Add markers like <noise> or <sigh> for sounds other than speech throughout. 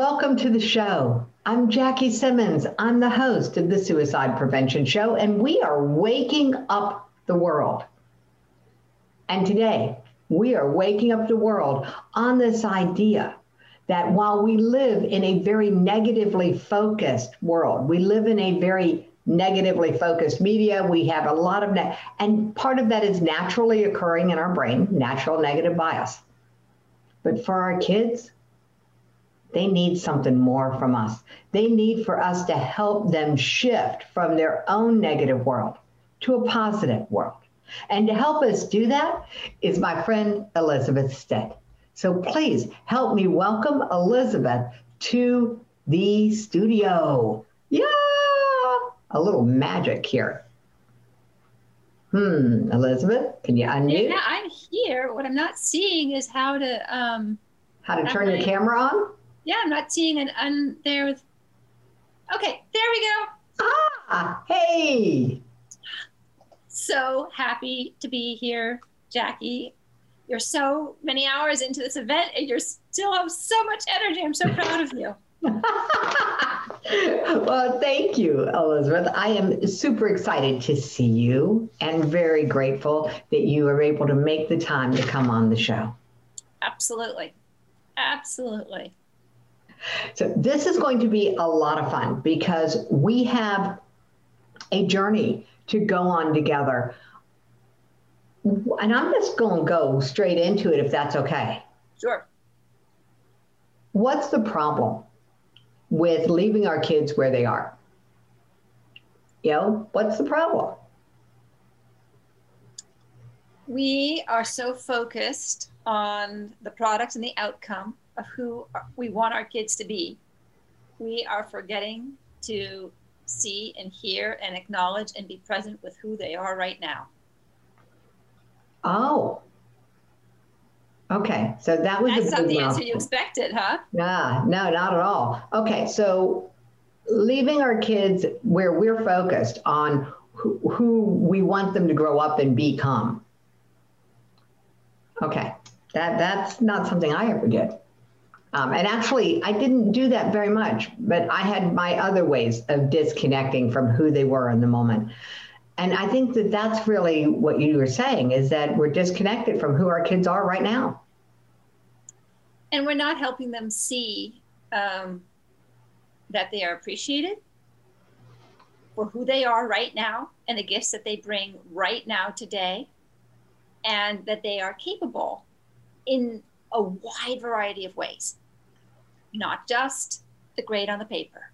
Welcome to the show. I'm Jackie Simmons. I'm the host of the Suicide Prevention Show, and we are waking up the world. And today, we are waking up the world on this idea that while we live in a very negatively focused world, we live in a very negatively focused media. We have a lot of, ne- and part of that is naturally occurring in our brain, natural negative bias. But for our kids, they need something more from us. They need for us to help them shift from their own negative world to a positive world. And to help us do that is my friend Elisabeth Stitt. So please help me welcome Elisabeth to the studio. Yeah, a little magic here. Hmm, Elisabeth, can you unmute? Yeah, I'm here. What I'm not seeing is how to um how to turn your camera on? Yeah, I'm not seeing an un there with Okay, there we go. Ah, hey. So happy to be here, Jackie. You're so many hours into this event and you're still have so much energy. I'm so proud of you. <laughs> well, thank you, Elisabeth. I am super excited to see you and very grateful that you are able to make the time to come on the show. Absolutely. Absolutely. So, this is going to be a lot of fun because we have a journey to go on together. And I'm just going to go straight into it if that's okay. Sure. What's the problem with leaving our kids where they are? You know, what's the problem? We are so focused on the product and the outcome of who we want our kids to be, we are forgetting to see and hear and acknowledge and be present with who they are right now. Oh. Okay, so that was That's not the answer you expected, huh? Nah, no, not at all. Okay, so leaving our kids where we're focused on who, who we want them to grow up and become. Okay, that that's not something I ever did. Um, and actually, I didn't do that very much, but I had my other ways of disconnecting from who they were in the moment. And I think that that's really what you were saying is that we're disconnected from who our kids are right now. And we're not helping them see um, that they are appreciated for who they are right now and the gifts that they bring right now today, and that they are capable in a wide variety of ways not just the grade on the paper.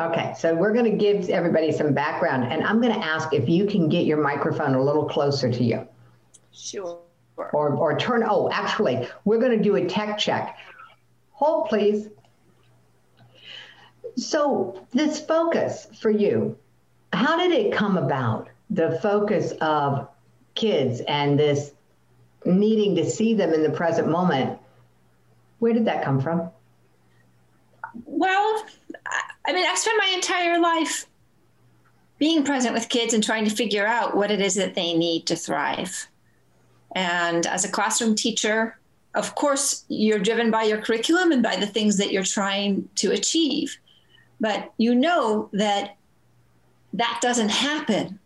Okay, so we're going to give everybody some background, and I'm going to ask if you can get your microphone a little closer to you. Sure. Or, or turn, oh, actually, we're going to do a tech check. Hold, please. So, this focus for you, how did it come about? The focus of kids and this needing to see them in the present moment. Where did that come from? Well, I mean, I've spent my entire life being present with kids and trying to figure out what it is that they need to thrive. And as a classroom teacher, of course, you're driven by your curriculum and by the things that you're trying to achieve. But you know that that doesn't happen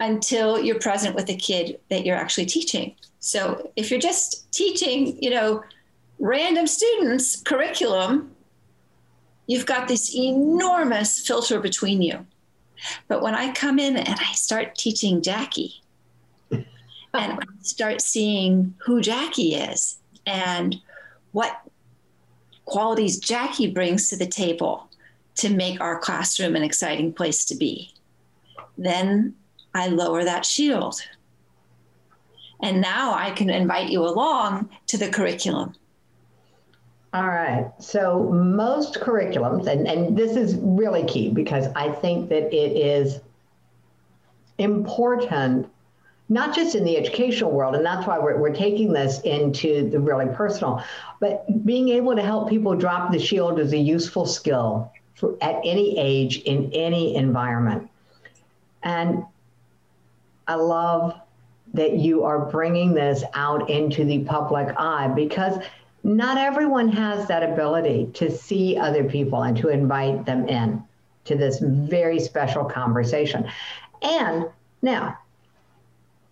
until you're present with the kid that you're actually teaching. So if you're just teaching, you know, random students curriculum, you've got this enormous filter between you. But when I come in and I start teaching Jackie, <laughs> and I start seeing who Jackie is and what qualities Jackie brings to the table to make our classroom an exciting place to be, then I lower that shield. And now I can invite you along to the curriculum all right. So most curriculums, and, and this is really key because I think that it is important, not just in the educational world, and that's why we're, we're taking this into the really personal, but being able to help people drop the shield is a useful skill for, at any age in any environment. And I love that you are bringing this out into the public eye because not everyone has that ability to see other people and to invite them in to this very special conversation. And now,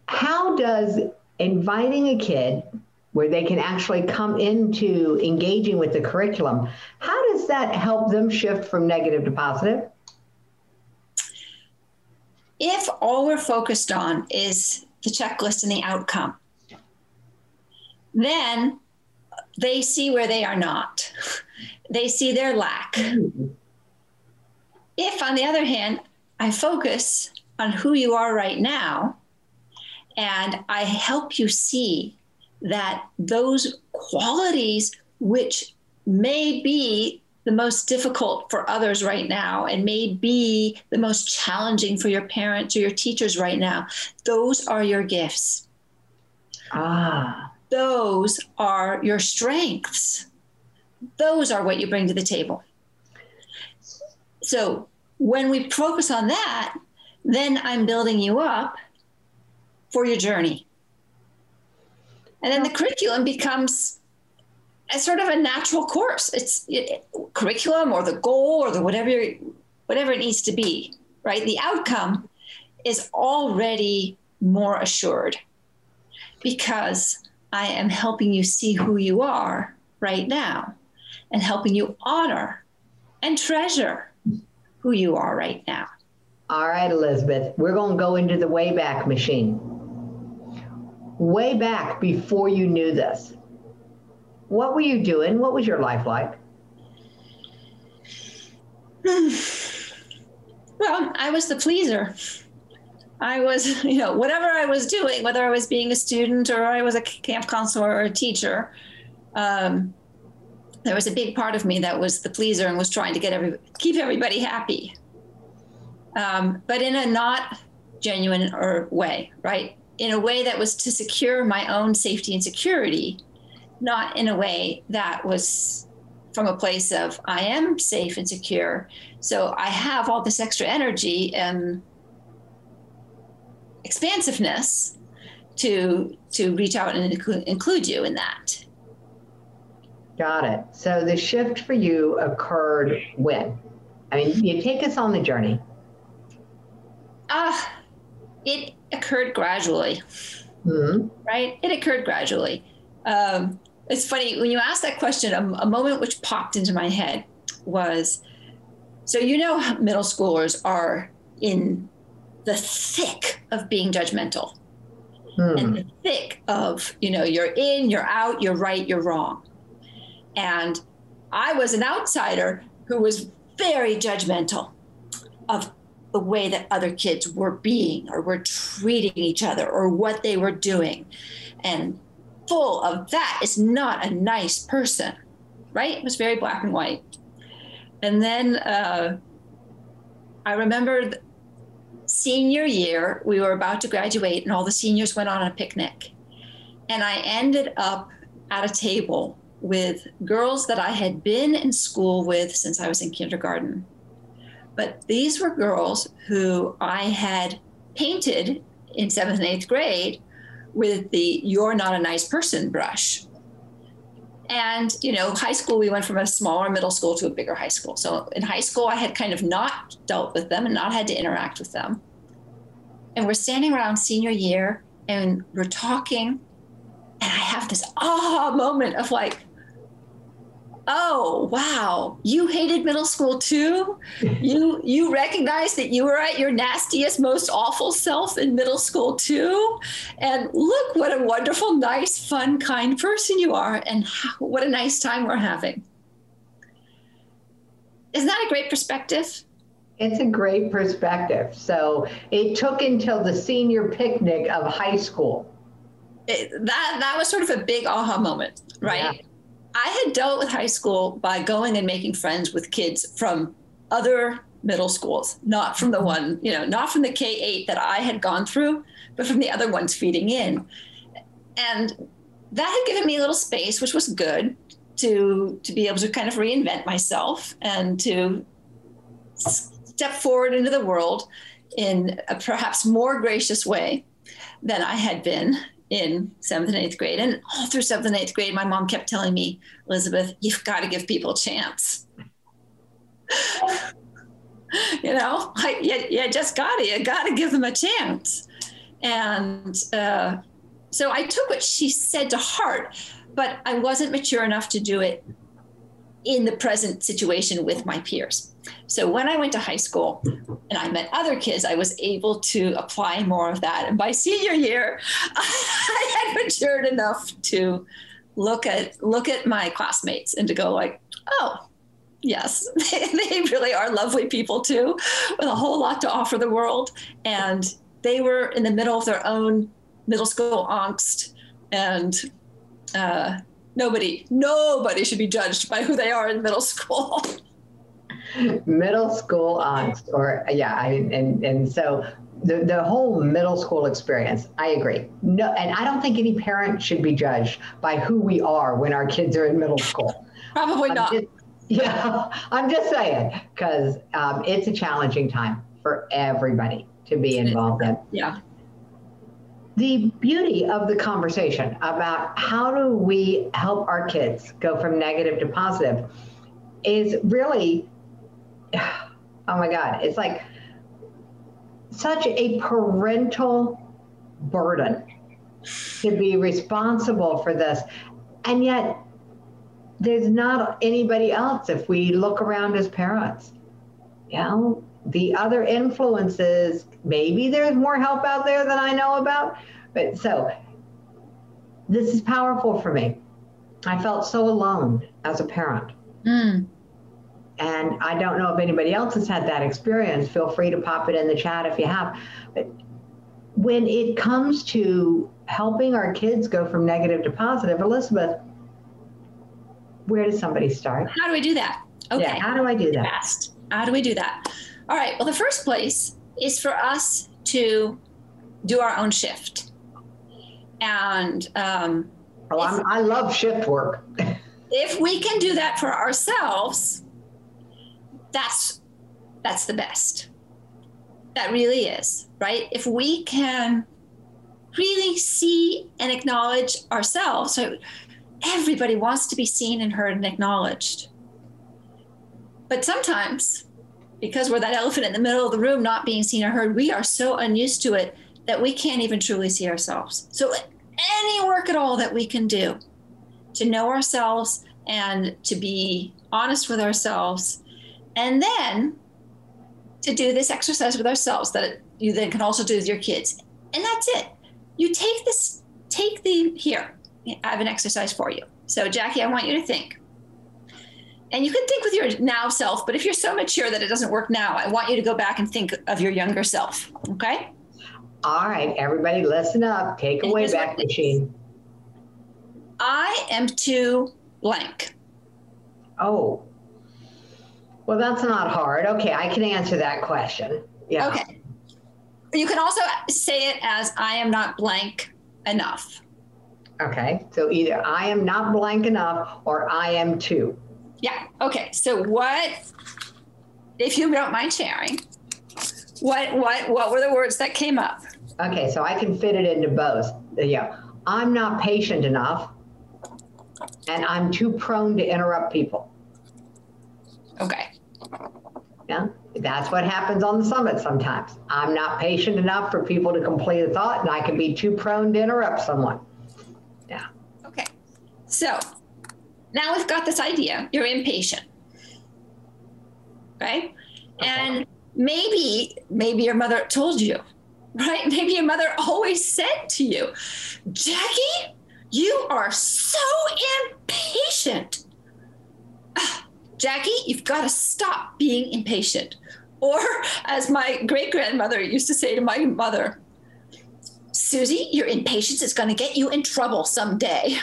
how does inviting a kid where they can actually come into engaging with the curriculum, how does that help them shift from negative to positive? If all we're focused on is the checklist and the outcome, then they see where they are not. They see their lack. If, on the other hand, I focus on who you are right now and I help you see that those qualities, which may be the most difficult for others right now and may be the most challenging for your parents or your teachers right now, those are your gifts. Ah. Those are your strengths. Those are what you bring to the table. So when we focus on that, then I'm building you up for your journey. And then the curriculum becomes a sort of a natural course. It's it, curriculum or the goal or the whatever whatever it needs to be, right? The outcome is already more assured because I am helping you see who you are right now and helping you honor and treasure who you are right now. All right, Elisabeth, we're going to go into the Wayback Machine. Way back before you knew this, what were you doing? What was your life like? <sighs> well, I was the pleaser. I was, <laughs> you know, whatever I was doing, whether I was being a student or I was a camp counselor or a teacher, um, there was a big part of me that was the pleaser and was trying to get every keep everybody happy, um, but in a not genuine or way, right? In a way that was to secure my own safety and security, not in a way that was from a place of I am safe and secure. So I have all this extra energy and expansiveness to to reach out and include, include you in that. Got it. So the shift for you occurred when? I mean, you take us on the journey. Ah, uh, it occurred gradually. Mm-hmm. Right? It occurred gradually. Um, it's funny when you ask that question. A, a moment which popped into my head was, so you know, middle schoolers are in the thick of being judgmental hmm. and the thick of, you know, you're in, you're out, you're right, you're wrong. And I was an outsider who was very judgmental of the way that other kids were being or were treating each other or what they were doing. And full of that is not a nice person, right? It was very black and white. And then uh, I remember senior year, we were about to graduate, and all the seniors went on a picnic. And I ended up at a table with girls that I had been in school with since I was in kindergarten. But these were girls who I had painted in seventh and eighth grade with the you're not a nice person brush. And, you know, high school, we went from a smaller middle school to a bigger high school. So in high school, I had kind of not dealt with them and not had to interact with them. And we're standing around senior year and we're talking. And I have this aha moment of like, oh wow. You hated middle school too? You you recognized that you were at your nastiest most awful self in middle school too? And look what a wonderful nice fun kind person you are and how, what a nice time we're having. Isn't that a great perspective? It's a great perspective. So it took until the senior picnic of high school. It, that that was sort of a big aha moment right? Yeah I had dealt with high school by going and making friends with kids from other middle schools, not from the mm-hmm. one, you know, not from the K 8 that I had gone through, but from the other ones feeding in. And that had given me a little space, which was good to, to be able to kind of reinvent myself and to step forward into the world in a perhaps more gracious way than I had been in seventh and eighth grade. And all through seventh and eighth grade, my mom kept telling me, Elisabeth, you've got to give people a chance. <laughs> you know, I, you, you just got to, you got to give them a chance. And uh, so I took what she said to heart, but I wasn't mature enough to do it in the present situation with my peers. So when I went to high school and I met other kids, I was able to apply more of that. And by <laughs> senior year, I had matured enough to look at look at my classmates and to go like, oh, yes, <laughs> they really are lovely people too, with a whole lot to offer the world. And they were in the middle of their own middle school angst and uh, nobody nobody should be judged by who they are in middle school. <laughs> Middle school angst or yeah I, and and so the, the whole middle school experience i agree. No and i don't think any parent should be judged by who we are when our kids are in middle school. Probably I'm not. just, <laughs> yeah i'm just saying because um, it's a challenging time for everybody to be involved in. Yeah the beauty of the conversation about how do we help our kids go from negative to positive is really <sighs> oh my god it's like such a parental burden to be responsible for this. And yet there's not anybody else if we look around as parents. You know the other influences, maybe there's more help out there than I know about. But so this is powerful for me. I felt so alone as a parent. Mm. And I don't know if anybody else has had that experience. Feel free to pop it in the chat if you have. But when it comes to helping our kids go from negative to positive, Elisabeth, where does somebody start? How do we do that? Okay. Yeah, how do I do that? Fast. How do we do that? All right. Well, the first place is for us to do our own shift. And um, oh, if, i love shift work. if we can do that for ourselves, that's that's the best. That really is right. If we can really see and acknowledge ourselves, so everybody wants to be seen and heard and acknowledged. But sometimes because we're that elephant in the middle of the room not being seen or heard, we are so unused to it that we can't even truly see ourselves. So, any work at all that we can do to know ourselves and to be honest with ourselves, and then to do this exercise with ourselves that you then can also do with your kids. And that's it. You take this, take the, here, I have an exercise for you. So, Jackie, I want you to think and you can think with your now self, but if you're so mature that it doesn't work now, I want you to go back and think of your younger self. Okay? All right, everybody, listen up. Take and away back machine. I am too blank. Oh, well, that's not hard. Okay, I can answer that question. Yeah. Okay. You can also say it as I am not blank enough. Okay, so either I am not blank enough or I am too. Yeah. Okay. So what, if you don't mind sharing, what what what were the words that came up? Okay, so I can fit it into both. Yeah. I'm not patient enough and I'm too prone to interrupt people. Okay. Yeah. That's what happens on the summit sometimes. I'm not patient enough for people to complete a thought and I can be too prone to interrupt someone. Yeah. Okay. So now we've got this idea. You're impatient. Right? Okay. and maybe maybe your mother told you right? <laughs> Maybe your mother always said to you jackie you are so impatient. Ah, jackie you've got to stop being impatient. Or as my great grandmother used to say to my mother susie your impatience is going to get you in trouble someday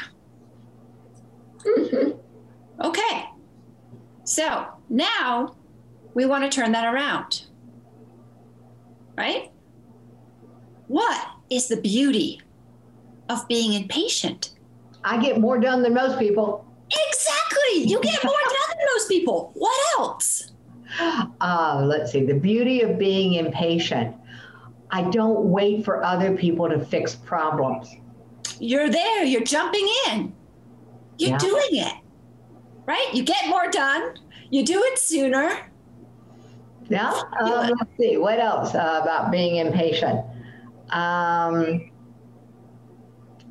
Mm-hmm. Okay. So now we want to turn that around. Right? What is the beauty of being impatient? I get more done than most people. Exactly. You get more <laughs> done than most people. What else? Uh, let's see. The beauty of being impatient. I don't wait for other people to fix problems. you're there, you're jumping in, you're Yeah. doing it, right? You get more done, you do it sooner. Yeah. Um, let's see. What else uh, about being impatient? Um,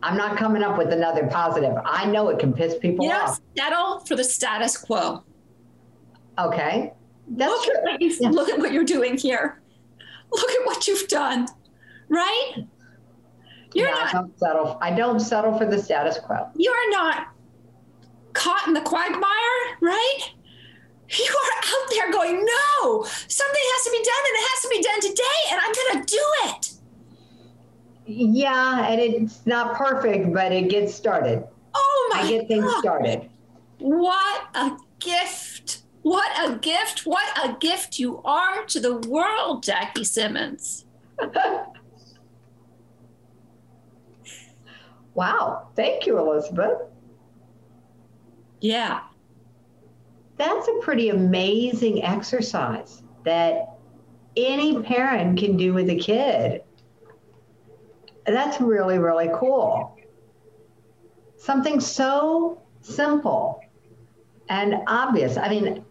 I'm not coming up with another positive. I know it can piss people You off. settle for the status quo. Okay. That's look true. at, what you- Yeah. look at what you're doing here. Look at what you've done, right? You're Yeah, I don't settle. I don't settle for the status quo. you're not caught in the quagmire, right? You are out there going, no, something has to be done and it has to be done today, and I'm going to do it. Yeah, and it's not perfect, but it gets started. Oh my I get things God. started. What a gift. What a gift. What a gift you are to the world, Jackie Simmons. <laughs> Wow. Thank you, Elisabeth. Yeah. That's a pretty amazing exercise that any parent can do with a kid. That's really, really cool. Something so simple and obvious. I mean,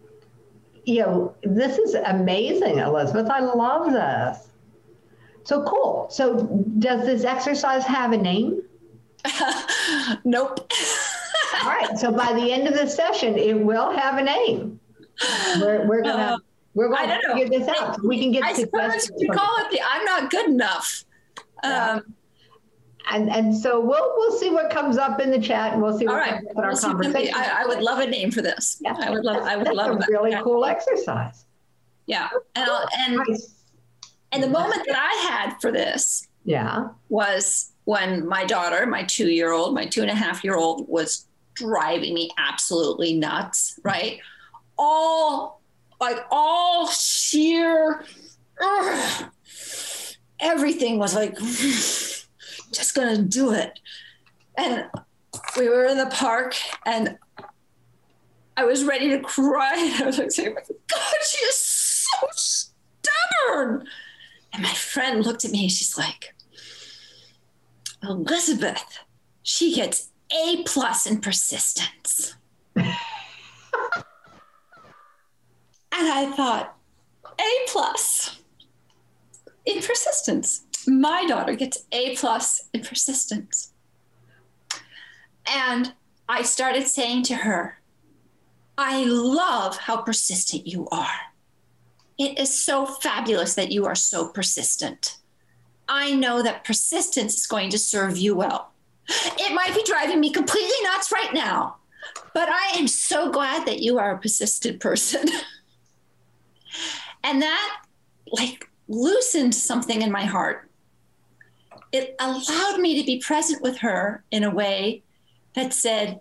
you know, this is amazing, Elisabeth. I love this. So cool. So, does this exercise have a name? <laughs> nope. <laughs> All right. So by the end of the session, it will have a name. We're, we're gonna Uh, we're gonna don't know. figure this out. We can get I suppose suggestions you call it the I'm not good enough. Yeah. Um, and and so we'll we'll see what comes up in the chat, and we'll see what right. comes up in our We'll conversation. I, I would love a name for this. Yeah. I would love. I would That's love a that. really Yeah. cool exercise. Yeah. And I'll, and Nice. and the moment that I had for this Yeah. was when my daughter, my two year old, my two and a half year old, was driving me absolutely nuts, right? All like all sheer, ugh, everything was like, <sighs> just gonna do it. And we were in the park and I was ready to cry. <laughs> I was like oh saying, God, she is so stubborn. And my friend looked at me she's like, Elisabeth, she gets A plus in persistence. <laughs> and I thought, A plus in persistence. My daughter gets A plus in persistence. And I started saying to her, I love how persistent you are. It is so fabulous that you are so persistent. I know that persistence is going to serve you well. It might be driving me completely nuts right now, but I am so glad that you are a persistent person. <laughs> and that like loosened something in my heart. It allowed me to be present with her in a way that said,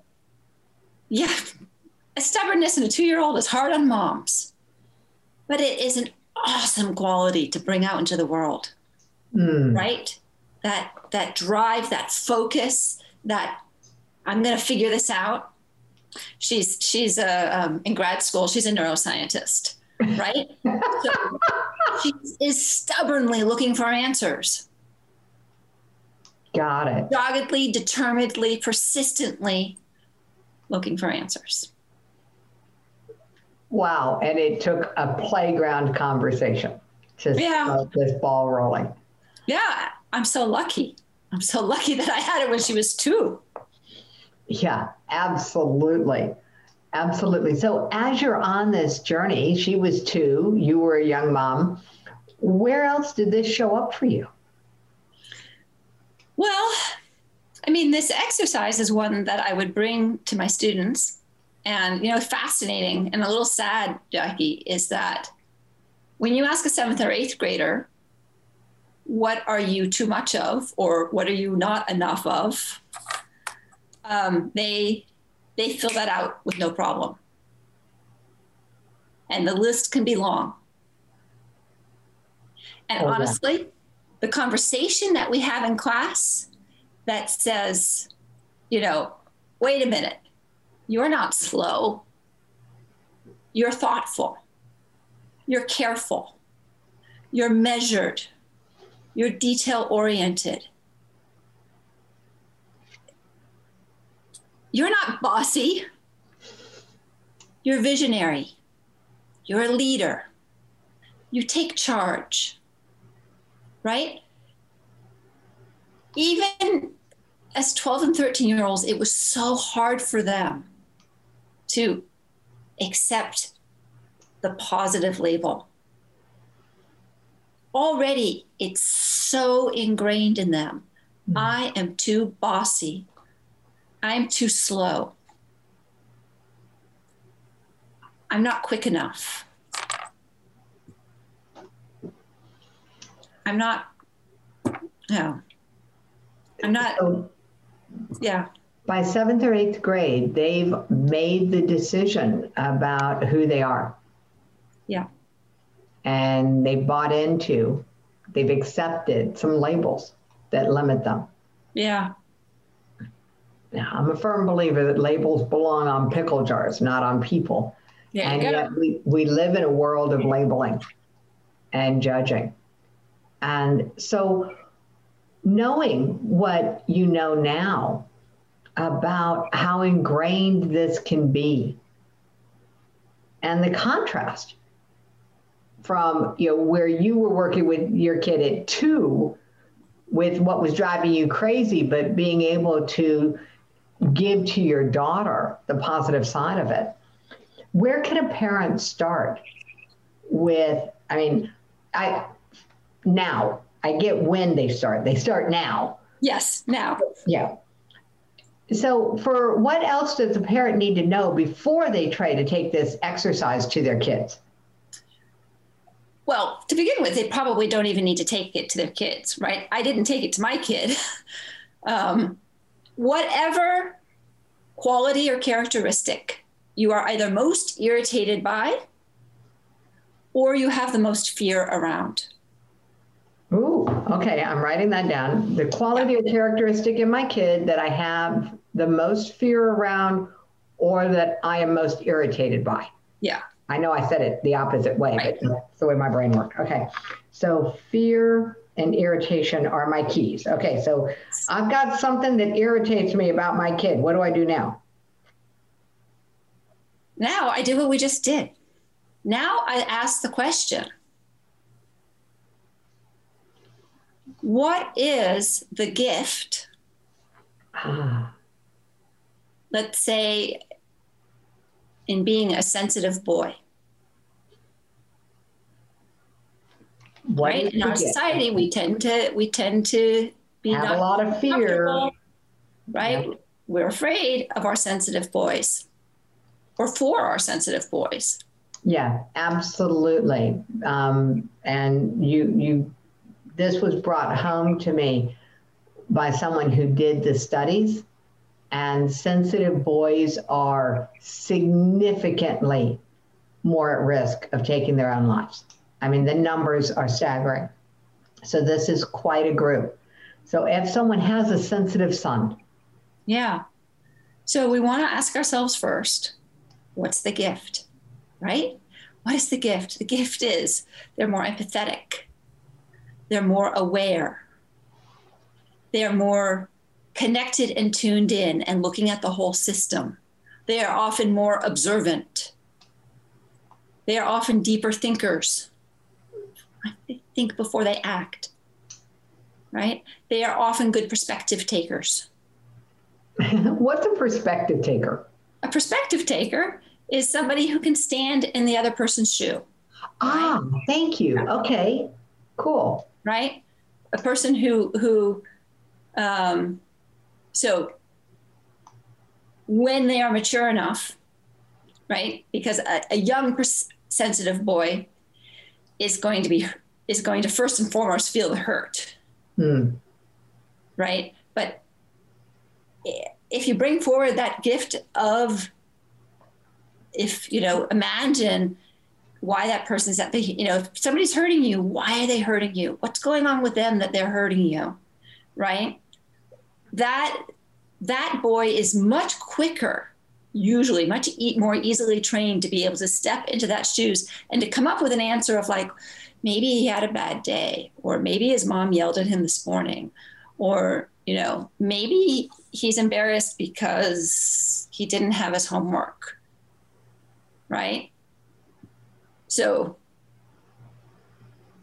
yeah, a stubbornness in a two year old is hard on moms, but it is an awesome quality to bring out into the world Hmm. right that that drive that focus that i'm going to figure this out she's she's a, um, in grad school she's a neuroscientist <laughs> right so she is stubbornly looking for answers Got it. doggedly determinedly persistently looking for answers Wow. And it took a playground conversation to Yeah. start this ball rolling. yeah i'm so lucky i'm so lucky that i had it when she was two Yeah, absolutely. Absolutely. So, as you're on this journey, she was two, you were a young mom. Where else did this show up for you? Well, I mean, this exercise is one that I would bring to my students. And, you know, fascinating and a little sad, Jackie, is that when you ask a seventh or eighth grader, what are you too much of or what are you not enough of? Um, they they fill that out with no problem. And the list can be long. And Oh, yeah. honestly, the conversation that we have in class that says, you know, wait a minute, you're not slow. You're thoughtful. You're careful. You're measured. You're detail oriented. you're not bossy. You're visionary. You're a leader. You take charge, right? Even as 12 and 13 year olds, it was so hard for them to accept the positive label. Already, it's so ingrained in them. Mm-hmm. I am too bossy. I'm too slow. I'm not quick enough. I'm not, no. I'm not, so, yeah. By seventh or eighth grade, they've made the decision about who they are. And they bought into, they've accepted some labels that limit them. Yeah. Now, I'm a firm believer that labels belong on pickle jars, not on people. Yeah, and yet we, we live in a world of labeling and judging. And so, knowing what you know now about how ingrained this can be and the contrast from you know where you were working with your kid at two with what was driving you crazy but being able to give to your daughter the positive side of it. Where can a parent start with i mean i now i get when they start. They start now. Yes now. Yeah. So for what else does a parent need to know before they try to take this exercise to their kids well to begin with they probably don't even need to take it to their kids right i didn't take it to my kid <laughs> um, whatever quality or characteristic you are either most irritated by or you have the most fear around. Ooh, okay. I'm writing that down. The quality yeah. or characteristic in my kid that I have the most fear around or that I am most irritated by. Yeah. I know I said it the opposite way, but that's the way my brain works. Okay. So fear and irritation are my keys. Okay. So I've got something that irritates me about my kid. What do I do now? Now I do what we just did. Now I ask the question What is the gift? Ah. Let's say in being a sensitive boy. What right in our society, we tend to we tend to be have a lot of fear, right? We're afraid of our sensitive boys or for our sensitive boys. Yeah, absolutely. Um, and you, you, this was brought home to me by someone who did the studies, and sensitive boys are significantly more at risk of taking their own lives. I mean, the numbers are staggering. So this is quite a group. So if someone has a sensitive son, yeah. So we want to ask ourselves first what's the gift, right? What is the gift? The gift is they're more empathetic, they're more aware, they're more connected and tuned in and looking at the whole system. They are often more observant. They are often deeper thinkers. They think before they act, right? They are often good perspective takers. <laughs> What's a perspective taker? A perspective taker is somebody who can stand in the other person's shoe. Ah, right? thank you. Okay, cool. Right, a person who who, um, so when they are mature enough, right? Because a, a young sensitive boy is going to be is going to first and foremost feel the hurt, hmm. right? But if you bring forward that gift of if you know imagine why that person's at the you know if somebody's hurting you why are they hurting you what's going on with them that they're hurting you right that that boy is much quicker usually much e- more easily trained to be able to step into that shoes and to come up with an answer of like maybe he had a bad day or maybe his mom yelled at him this morning or you know maybe he's embarrassed because he didn't have his homework, right? So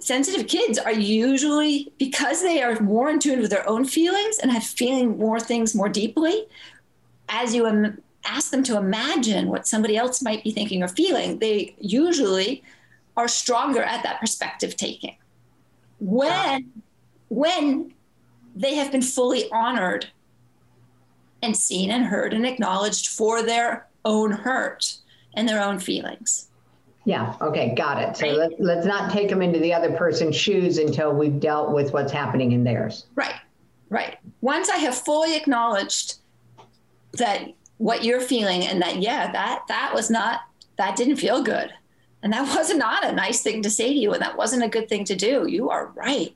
sensitive kids are usually because they are more in tune with their own feelings and have feeling more things more deeply as you Im- ask them to imagine what somebody else might be thinking or feeling they usually are stronger at that perspective taking. When when they have been fully honored and seen and heard and acknowledged for their own hurt and their own feelings yeah. Okay. Got it. So right. let's let's not take them into the other person's shoes until we've dealt with what's happening in theirs. Right. Right. Once I have fully acknowledged that what you're feeling and that yeah that that was not that didn't feel good and that <laughs> was not a nice thing to say to you and that wasn't a good thing to do you are right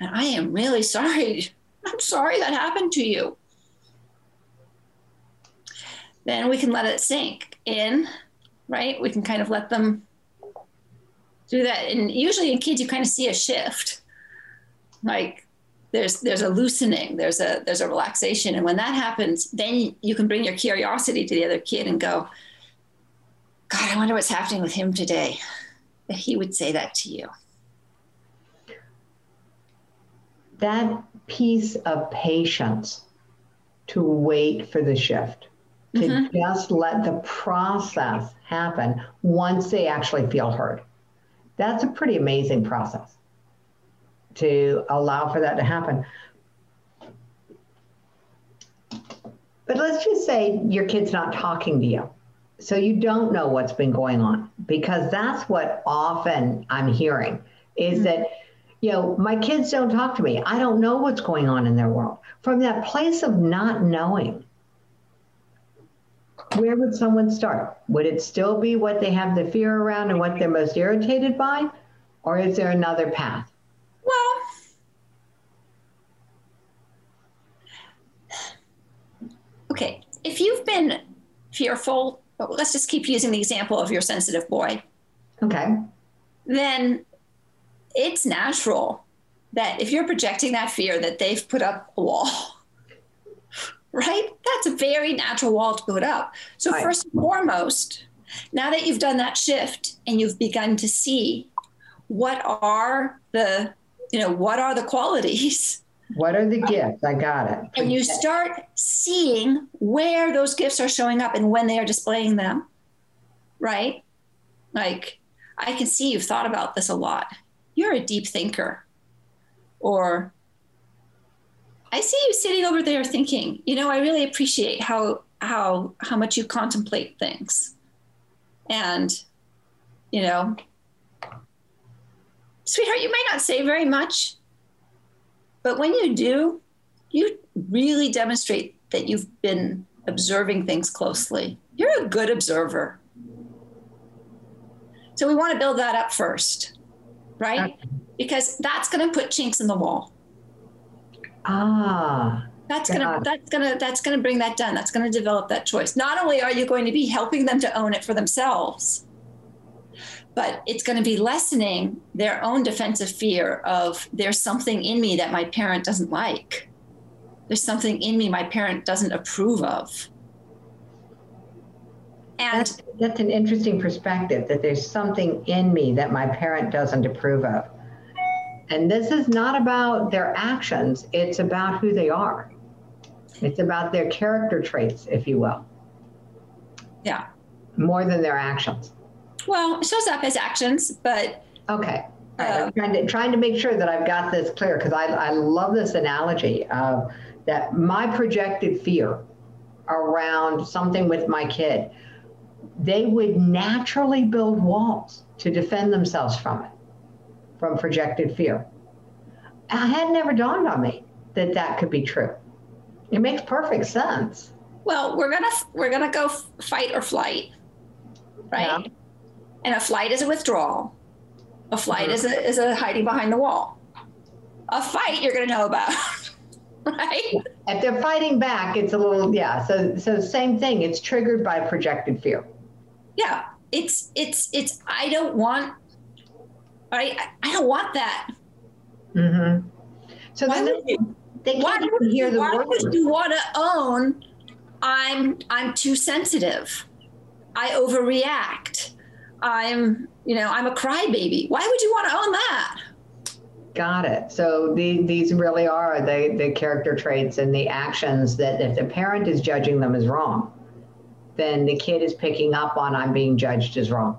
and i am really sorry <laughs> i'm sorry that happened to you then we can let it sink in right we can kind of let them do that. And usually in kids, you kind of see a shift. Like there's there's a loosening, there's a there's a relaxation, and when that happens, then you can bring your curiosity to the other kid and go, God, I wonder what's happening with him today. That he would say that to you. That piece of patience to wait for the shift, to mm-hmm. just let the process happen once they actually feel heard. That's a pretty amazing process to allow for that to happen. But let's just say your kid's not talking to you. So you don't know what's been going on because that's what often I'm hearing is mm-hmm. that, you know, my kids don't talk to me. I don't know what's going on in their world. From that place of not knowing, where would someone start? Would it still be what they have the fear around and what they're most irritated by? Or is there another path? Well, okay. If you've been fearful, let's just keep using the example of your sensitive boy. Okay. Then it's natural that if you're projecting that fear that they've put up a wall <laughs> right? That's a very natural wall to put up. So, right. first and foremost, now that you've done that shift and you've begun to see what are the, you know, what are the qualities? What are the gifts? I got it. And you start seeing where those gifts are showing up and when they are displaying them, right? Like, I can see you've thought about this a lot. You're a deep thinker. Or I see you sitting over there thinking, you know, I really appreciate how how how much you contemplate things. And you know, sweetheart, you might not say very much, but when you do, you really demonstrate that you've been observing things closely. You're a good observer. So we want to build that up first, right? Because that's going to put chinks in the wall. Ah. That's gonna that's gonna that's gonna bring that done. That's gonna develop that choice. Not only are you going to be helping them to own it for themselves, but it's going to be lessening their own defensive fear of there's something in me that my parent doesn't like. There's something in me my parent doesn't approve of. And that's, that's an interesting perspective that there's something in me that my parent doesn't approve of. And this is not about their actions, it's about who they are. It's about their character traits, if you will. Yeah. More than their actions. Well, it shows up as actions, but. Okay. Uh, right. I'm trying to, trying to make sure that I've got this clear because I, I love this analogy of that my projected fear around something with my kid, they would naturally build walls to defend themselves from it from projected fear. It had never dawned on me that that could be true. It makes perfect sense. Well, we're gonna we're gonna go fight or flight, right? Yeah. And a flight is a withdrawal. A flight mm-hmm. is a is a hiding behind the wall. A fight you're gonna know about, <laughs> right? If they're fighting back, it's a little yeah. So so same thing. It's triggered by projected fear. Yeah, it's it's it's I don't want I, I don't want that. Mm-hmm. So Why then, They can't why would, hear the why would you want to own I'm I'm too sensitive. I overreact. I'm, you know, I'm a crybaby. Why would you want to own that? Got it. So the, these really are the, the character traits and the actions that if the parent is judging them as wrong, then the kid is picking up on I'm being judged as wrong.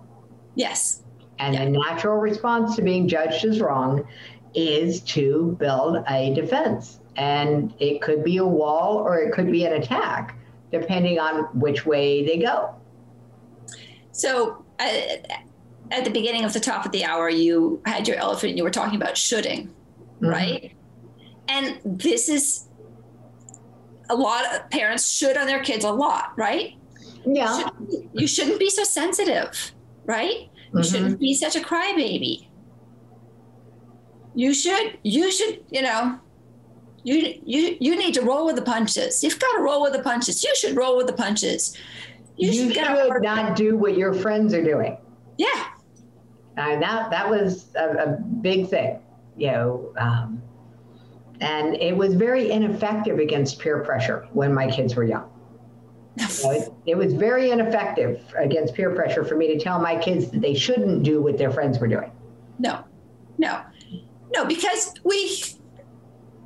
Yes. And Yeah. the natural response to being judged as wrong is to build a defense. And it could be a wall or it could be an attack, depending on which way they go. So uh, at the beginning of the top of the hour, you had your elephant and you were talking about shoulding, Mhm. right? And this is a lot of parents should on their kids a lot, right? Yeah. Shouldn't- you shouldn't be so sensitive, right? You Mhm. shouldn't be such a crybaby. You should, you should, you know, you you you need to roll with the punches. You've got to roll with the punches. You should roll with the punches. You, should should hard- not do what your friends are doing. Yeah, And that that was a, a big thing, you know. Um, and it was very ineffective against peer pressure when my kids were young. It, it was very ineffective against peer pressure for me to tell my kids that they shouldn't do what their friends were doing. no, no, no, because we,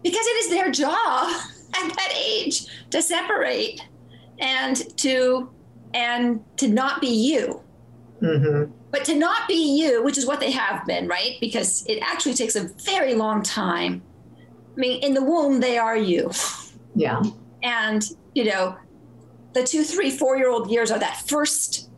because it is their job <laughs> at that age to separate and to and to not be you. hmm But to not be you, which is what they have been, right? Because it actually takes a very long time. I mean, in the womb, they are you. Yeah. And, you know, the two, three, four year old years are that first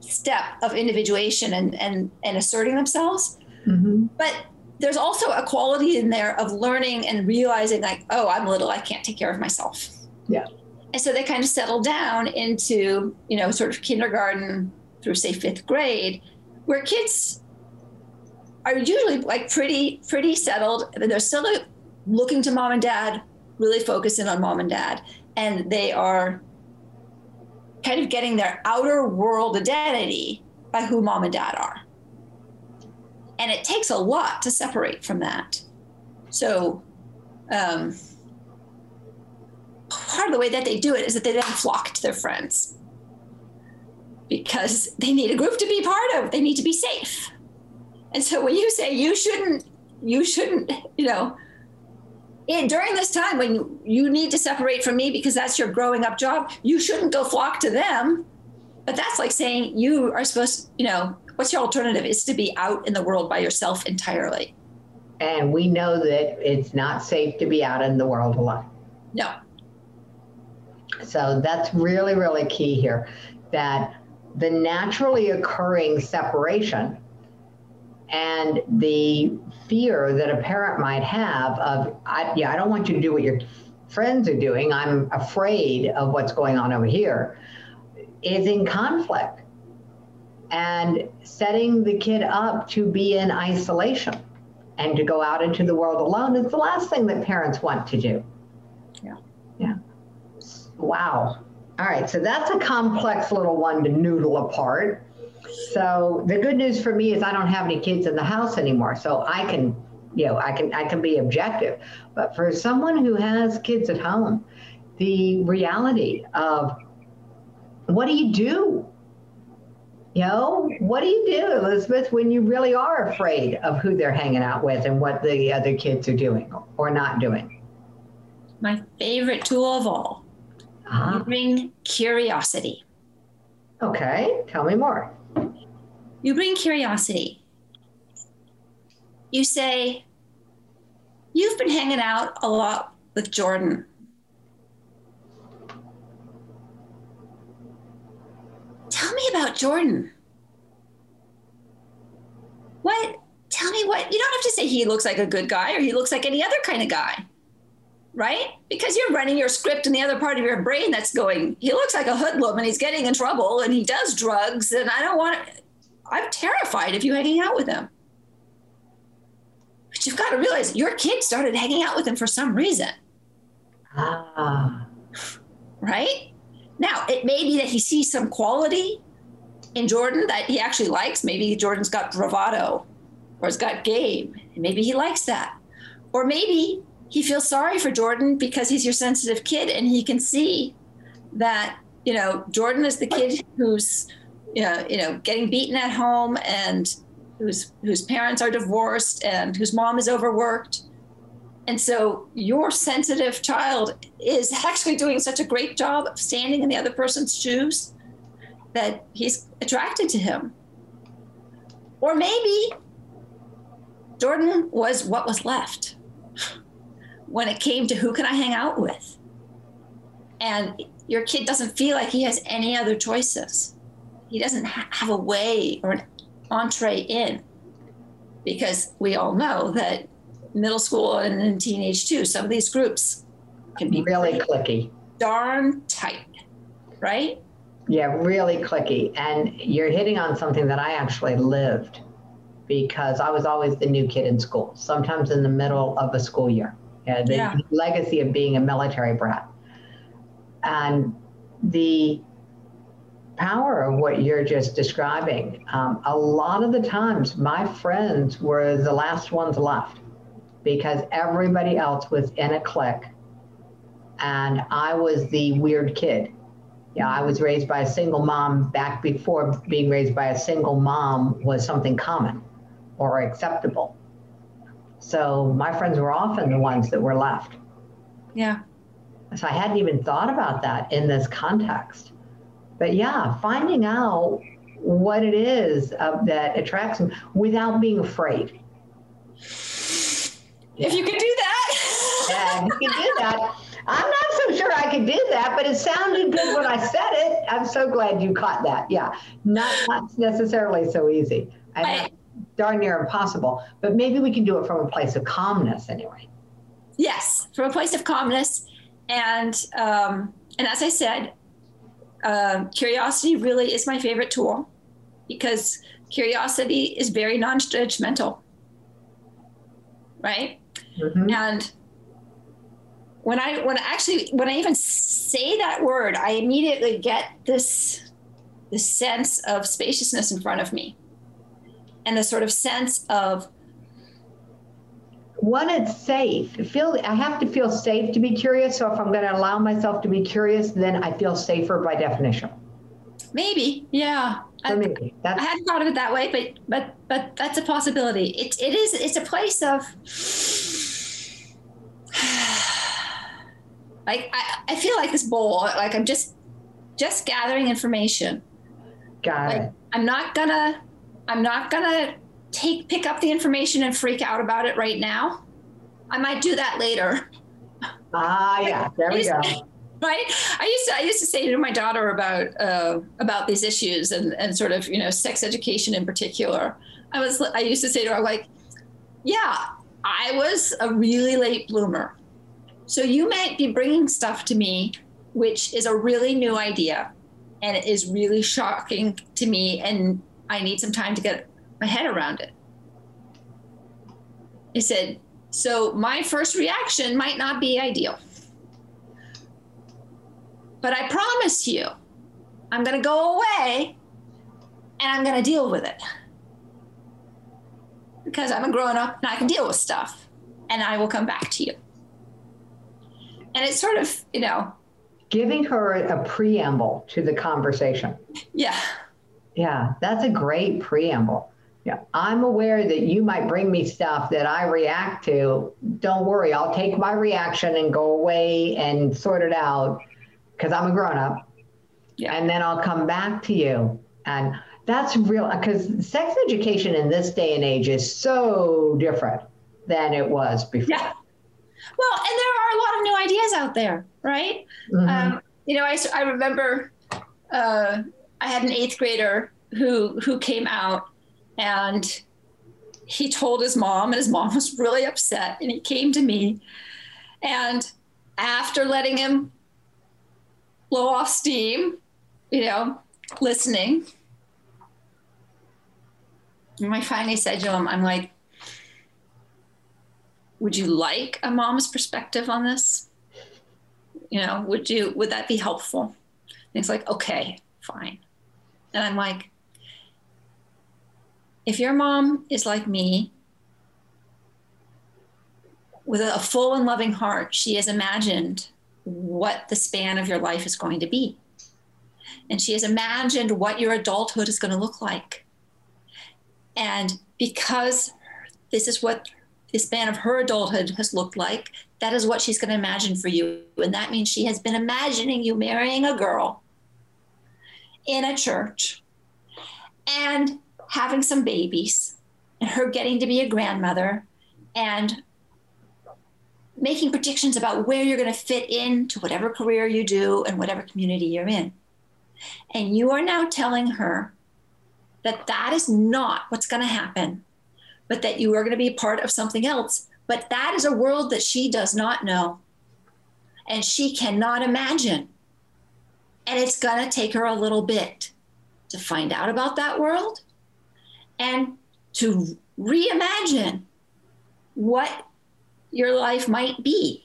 step of individuation and, and, and asserting themselves. hmm But there's also a quality in there of learning and realizing, like, oh, I'm little, I can't take care of myself. Yeah. And so they kind of settle down into, you know, sort of kindergarten through, say, fifth grade, where kids are usually like pretty, pretty settled. and They're still looking to mom and dad, really focusing on mom and dad. And they are kind of getting their outer world identity by who mom and dad are. And it takes a lot to separate from that. So, um, part of the way that they do it is that they then flock to their friends because they need a group to be part of. They need to be safe. And so when you say you shouldn't, you shouldn't, you know, in, during this time when you, you need to separate from me because that's your growing up job, you shouldn't go flock to them. But that's like saying you are supposed, you know, what's your alternative? Is to be out in the world by yourself entirely. And we know that it's not safe to be out in the world alone. No. So that's really, really key here that the naturally occurring separation and the fear that a parent might have of, I, yeah, I don't want you to do what your friends are doing. I'm afraid of what's going on over here, is in conflict and setting the kid up to be in isolation and to go out into the world alone is the last thing that parents want to do. Yeah. Yeah. Wow. All right. So that's a complex little one to noodle apart. So the good news for me is I don't have any kids in the house anymore. So I can, you know, I can I can be objective. But for someone who has kids at home, the reality of what do you do? You know, what do you do, Elisabeth, when you really are afraid of who they're hanging out with and what the other kids are doing or not doing? My favorite tool of all. Ah, bring curiosity. okay, tell me more. You bring curiosity. You say, You've been hanging out a lot with Jordan. Tell me about Jordan. What? Tell me what? You don't have to say he looks like a good guy or he looks like any other kind of guy, right? Because you're running your script in the other part of your brain that's going, he looks like a hoodlum and he's getting in trouble and he does drugs and I don't want. I'm terrified of you hanging out with him. But you've got to realize your kid started hanging out with him for some reason, Ah, right? Now, it may be that he sees some quality in Jordan that he actually likes. Maybe Jordan's got bravado or he's got game, and maybe he likes that. Or maybe he feels sorry for Jordan because he's your sensitive kid and he can see that, you know, Jordan is the kid who's, you know, you know, getting beaten at home and whose whose parents are divorced and whose mom is overworked. And so your sensitive child is actually doing such a great job of standing in the other person's shoes that he's attracted to him. Or maybe Jordan was what was left <laughs> when it came to who can I hang out with. And your kid doesn't feel like he has any other choices. He doesn't ha- have a way or an entree in because we all know that middle school and in teenage too, some of these groups can be really clicky. Darn tight, right? Yeah, really clicky. And you're hitting on something that I actually lived because I was always the new kid in school, sometimes in the middle of a school year. Yeah, the yeah. legacy of being a military brat. And the power of what you're just describing, um, a lot of the times my friends were the last ones left because everybody else was in a clique and I was the weird kid. Yeah, I was raised by a single mom back before being raised by a single mom was something common or acceptable. So my friends were often the ones that were left. Yeah. So I hadn't even thought about that in this context. But yeah, finding out what it is uh, that attracts them without being afraid. Yeah. If you could do that. yeah, you can do that. I'm not so sure I could do that, but it sounded good when I said it. I'm so glad you caught that. Yeah, not, not necessarily so easy. I, darn near impossible, but maybe we can do it from a place of calmness anyway. Yes, from a place of calmness, and um, and as I said, uh, curiosity really is my favorite tool because curiosity is very non-judgmental, right? Mm-hmm. And when I when actually when I even say that word, I immediately get this this sense of spaciousness in front of me and a sort of sense of one it's safe feel i have to feel safe to be curious so if i'm going to allow myself to be curious then i feel safer by definition maybe yeah For me, I hadn't thought of it that way, but but but that's a possibility. It it is it's a place of <sighs> like I, I feel like this bowl, like I'm just just gathering information. Got like, it. I'm not gonna I'm not gonna take pick up the information and freak out about it right now. I might do that later. Ah, yeah, there we go. <laughs> Right, I used to I used to say to my daughter about uh, about these issues and and sort of you know sex education in particular. I was I used to say to her like, yeah, I was a really late bloomer, so you might be bringing stuff to me which is a really new idea, and it is really shocking to me and I need some time to get my head around it. He said, So my first reaction might not be ideal. But I promise you, I'm going to go away and I'm going to deal with it. Because I'm a grown up and I can deal with stuff and I will come back to you. And it's sort of, you know, giving her a preamble to the conversation. Yeah. Yeah, that's a great preamble. Yeah, I'm aware that you might bring me stuff that I react to. Don't worry, I'll take my reaction and go away and sort it out because I'm a grown up. Yeah. And then I'll come back to you. And that's real because sex education in this day and age is so different than it was before. Yeah. Well, and there are a lot of new ideas out there, right? Mm-hmm. Um, you know, I, I remember uh, I had an eighth grader who who came out and he told his mom and his mom was really upset and he came to me. And after letting him blow off steam you know listening and I finally said to him I'm like would you like a mom's perspective on this? You know would you would that be helpful? And he's like okay fine. And I'm like, if your mom is like me, with a full and loving heart, she has imagined what the span of your life is going to be. And she has imagined what your adulthood is going to look like. And because this is what the span of her adulthood has looked like, that is what she's going to imagine for you. And that means she has been imagining you marrying a girl in a church and having some babies and her getting to be a grandmother and making predictions about where you're going to fit in to whatever career you do and whatever community you're in. And you are now telling her that that is not what's going to happen, but that you are going to be part of something else. But that is a world that she does not know and she cannot imagine. And it's going to take her a little bit to find out about that world and to reimagine what your life might be.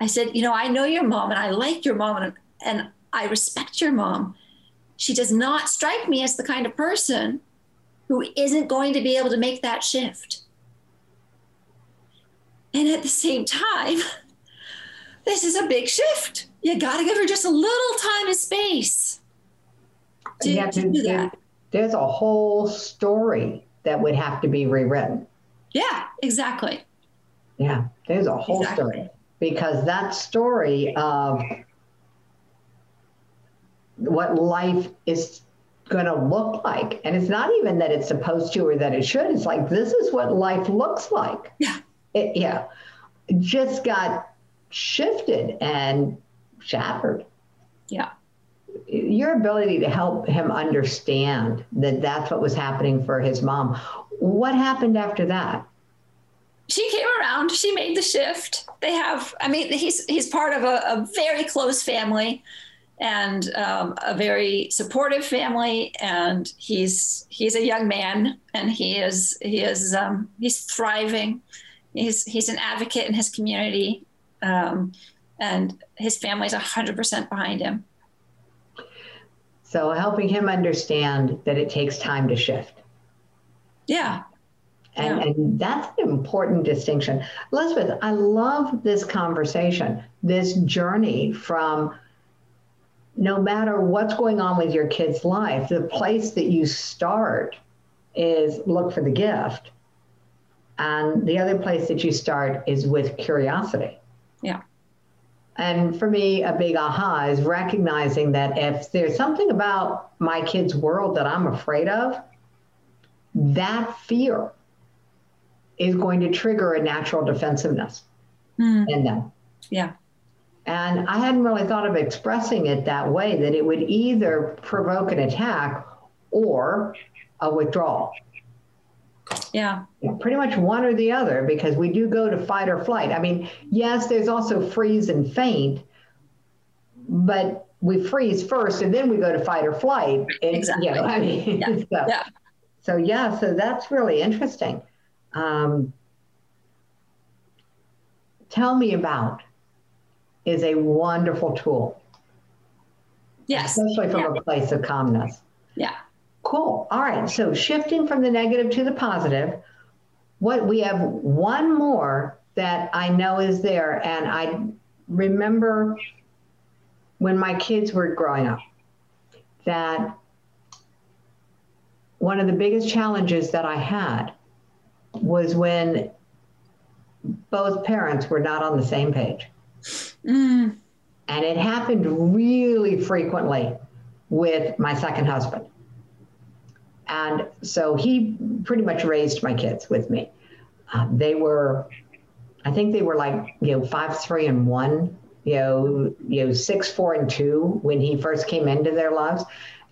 I said, You know, I know your mom and I like your mom and, and I respect your mom. She does not strike me as the kind of person who isn't going to be able to make that shift. And at the same time, <laughs> this is a big shift. You got to give her just a little time and space to, to do that. There's a whole story that would have to be rewritten. Yeah, exactly. Yeah, there's a whole Exactly. story because that story of what life is going to look like, and it's not even that it's supposed to or that it should. It's like this is what life looks like. Yeah. It, yeah, just got shifted and shattered. Yeah. Your ability to help him understand that that's what was happening for his mom. What happened after that? she came around. She made the shift. They have i mean he's he's part of a, a very close family and um, a very supportive family. And he's he's a young man and he is he is um, he's thriving. He's he's an advocate in his community um, and his family's 100% behind him So helping him understand that it takes time to shift. yeah And, Yeah. and that's an important distinction. Elisabeth, I love this conversation, this journey from no matter what's going on with your kid's life, the place that you start is look for the gift. And the other place that you start is with curiosity. And for me, a big aha is recognizing that if there's something about my kid's world that I'm afraid of, that fear is going to trigger a natural defensiveness Hmm. in them. yeah And I hadn't really thought of expressing it that way, that it would either provoke an attack or a withdrawal. Yeah pretty much one or the other, because we do go to fight or flight. I mean, yes, there's also freeze and faint, but we freeze first and then we go to fight or flight. And, Exactly. You know, I mean, <laughs> Yeah. so, Yeah. so yeah, so that's really interesting. Um, tell me about is a wonderful tool, yes especially from Yeah. a place of calmness. yeah Cool. All right. So shifting from the negative to the positive, what we have one more that I know is there, and I remember when my kids were growing up that one of the biggest challenges that I had was when both parents were not on the same page. Mm. And it happened really frequently with my second husband. And so he pretty much raised my kids with me. Uh, they were, I think they were like, you know, five, three, and one, you know, you know, six, four, and two when he first came into their lives.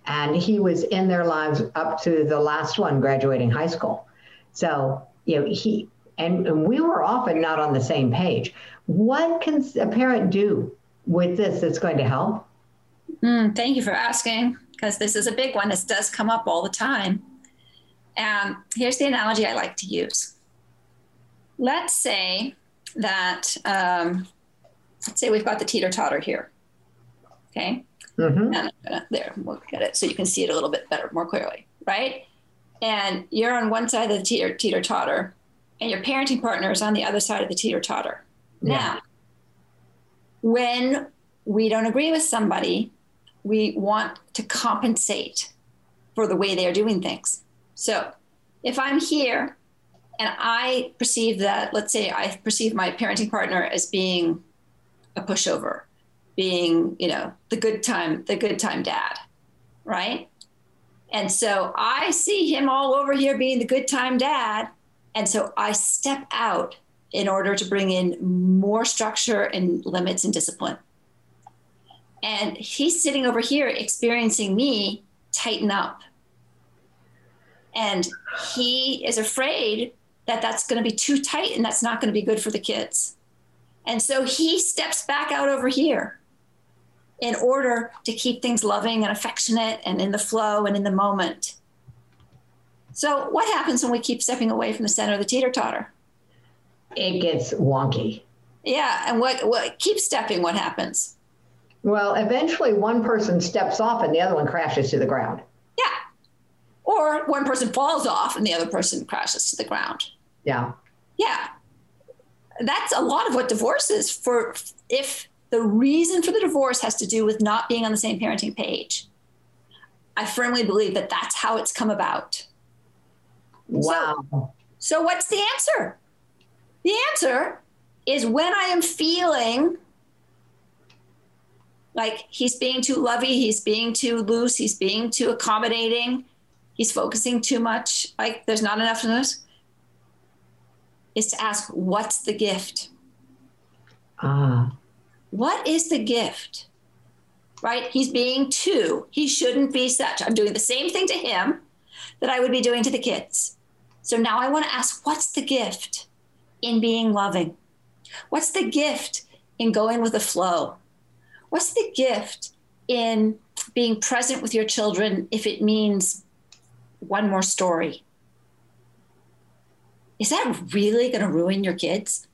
And he was in their lives up to the last one graduating high school. So, you know, he, and, and we were often not on the same page. What can a parent do with this that's going to help? Mm, thank you for asking, because this is a big one. This does come up all the time. And here's the analogy I like to use. Let's say that, um, let's say we've got the teeter totter here. Okay. Mm-hmm. And I'm gonna, there, we'll get it so you can see it a little bit better, more clearly, right? And you're on one side of the teeter, teeter totter, and your parenting partner is on the other side of the teeter totter. Yeah. Now, when we don't agree with somebody, we want to compensate for the way they're doing things. So if I'm here and I perceive that, let's say I perceive my parenting partner as being a pushover, being, you know, the good time, the good time dad, right? And so I see him all over here being the good time dad. And so I step out in order to bring in more structure and limits and discipline. And he's sitting over here experiencing me tighten up. And he is afraid that that's going to be too tight and that's not going to be good for the kids. And so he steps back out over here in order to keep things loving and affectionate and in the flow and in the moment. So, what happens when we keep stepping away from the center of the teeter totter? It gets wonky. Yeah. And what, what keep stepping, what happens? Well, eventually one person steps off and the other one crashes to the ground. Yeah. Or one person falls off and the other person crashes to the ground. Yeah. Yeah. That's a lot of what divorce is for if the reason for the divorce has to do with not being on the same parenting page. I firmly believe that that's how it's come about. Wow. So, so what's the answer? The answer is when I am feeling like he's being too lovey, he's being too loose, he's being too accommodating, he's focusing too much, like there's not enough of this, is to ask, what's the gift? Ah. What is the gift? Right? He's being too. He shouldn't be such. I'm doing the same thing to him that I would be doing to the kids. So now I want to ask, what's the gift in being loving? What's the gift in going with the flow? What's the gift in being present with your children if it means one more story? Is that really going to ruin your kids?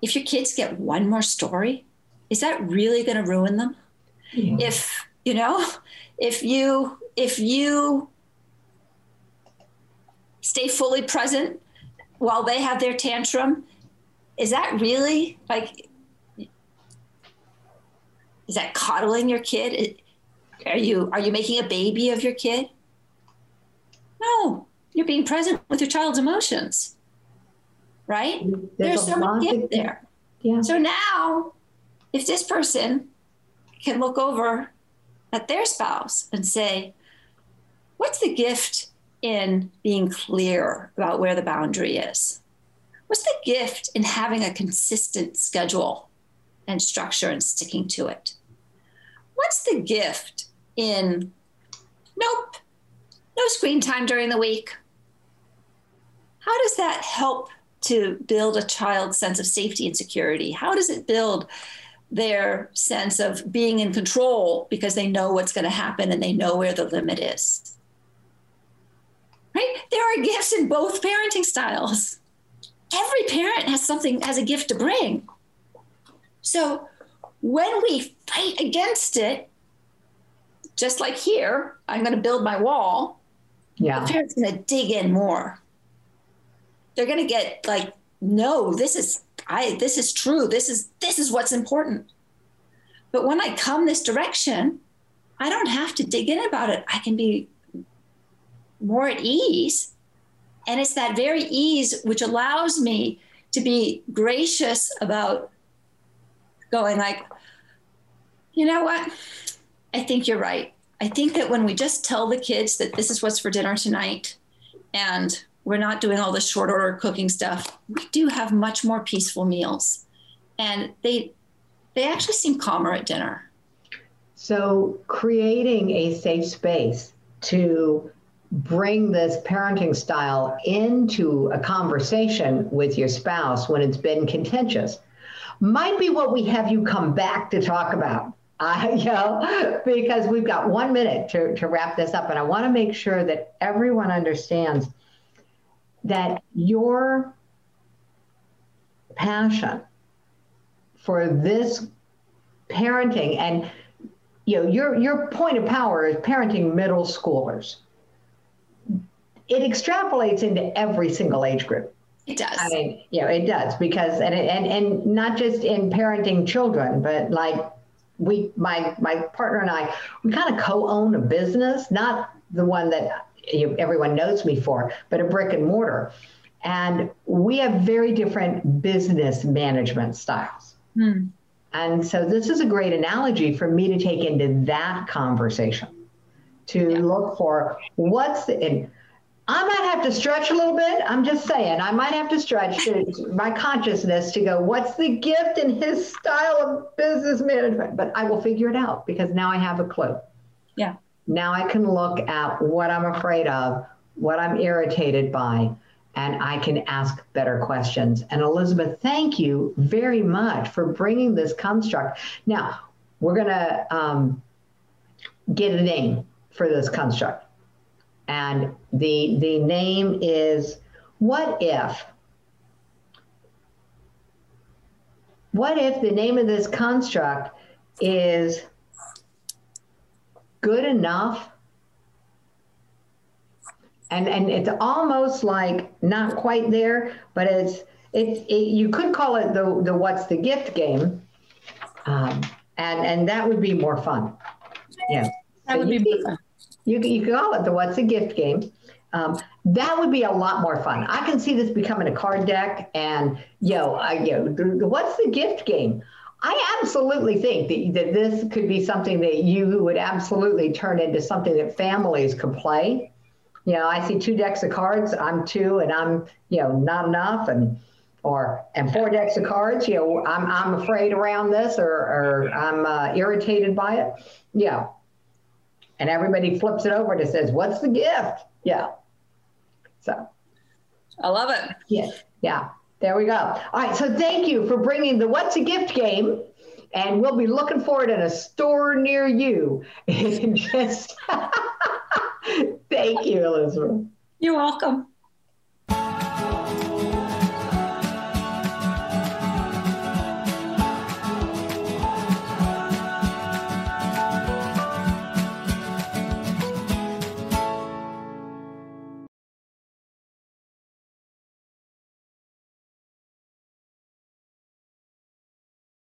If your kids get one more story, is that really going to ruin them? Yeah. If, you know, if you if you stay fully present while they have their tantrum, is that really like is that coddling your kid? Are you are you making a baby of your kid? No, you're being present with your child's emotions. Right? There's, There's so much gift there. Yeah. So now, if this person can look over at their spouse and say, What's the gift in being clear about where the boundary is? What's the gift in having a consistent schedule and structure and sticking to it? What's the gift in nope, no screen time during the week? How does that help to build a child's sense of safety and security? How does it build their sense of being in control because they know what's going to happen and they know where the limit is? Right? There are gifts in both parenting styles. Every parent has something, has a gift to bring. So when we fight against it, just like here, I'm going to build my wall. Yeah. The parent's going to dig in more. They're going to get like, no, this is I. This is true. This is this is what's important. But when I come this direction, I don't have to dig in about it. I can be more at ease. And it's that very ease which allows me to be gracious about going like, you know what? I think you're right. I think that when we just tell the kids that this is what's for dinner tonight and we're not doing all the short order cooking stuff, we do have much more peaceful meals. And they they actually seem calmer at dinner. So creating a safe space to bring this parenting style into a conversation with your spouse when it's been contentious might be what we have you come back to talk about. <laughs> You know, because we've got one minute to, to wrap this up, and I want to make sure that everyone understands that your passion for this parenting and you know your your point of power is parenting middle schoolers it extrapolates into every single age group It does. I mean, you know, it does because and and and not just in parenting children, but like we my my partner and I we kind of co-own a business, not the one that you, everyone knows me for, but a brick and mortar. And we have very different business management styles. Hmm. And so this is a great analogy for me to take into that conversation to yeah. look for what's the, and I might have to stretch a little bit. I'm just saying, I might have to stretch to, <laughs> my consciousness to go, what's the gift in his style of business management? But I will figure it out because now I have a clue. Yeah. Now I can look at what I'm afraid of, what I'm irritated by, and I can ask better questions. And Elisabeth, thank you very much for bringing this construct. Now, we're going to um, get a name for this construct. And the, the name is What If? What if the name of this construct is good enough and and it's almost like not quite there, but it's it's it, you could call it the the what's the gift game, um, and and that would be more fun. Yeah, that would be more fun. You you could call it the what's a gift game. Um, that would be a lot more fun. I can see this becoming a card deck, and yo, I, yo, what's the gift game? I absolutely think that, that this could be something that you would absolutely turn into something that families could play you know, I see two decks of cards, I'm two and I'm, you know, not enough and or and four decks of cards, you know, I'm I'm afraid around this or or I'm uh, irritated by it. Yeah. And everybody flips it over and says, "What's the gift?" Yeah. So I love it. Yeah. Yeah. There we go. All right. So thank you for bringing the What's a Gift game. And we'll be looking for it in a store near you. <laughs> just <laughs> Thank you, Elisabeth. You're welcome.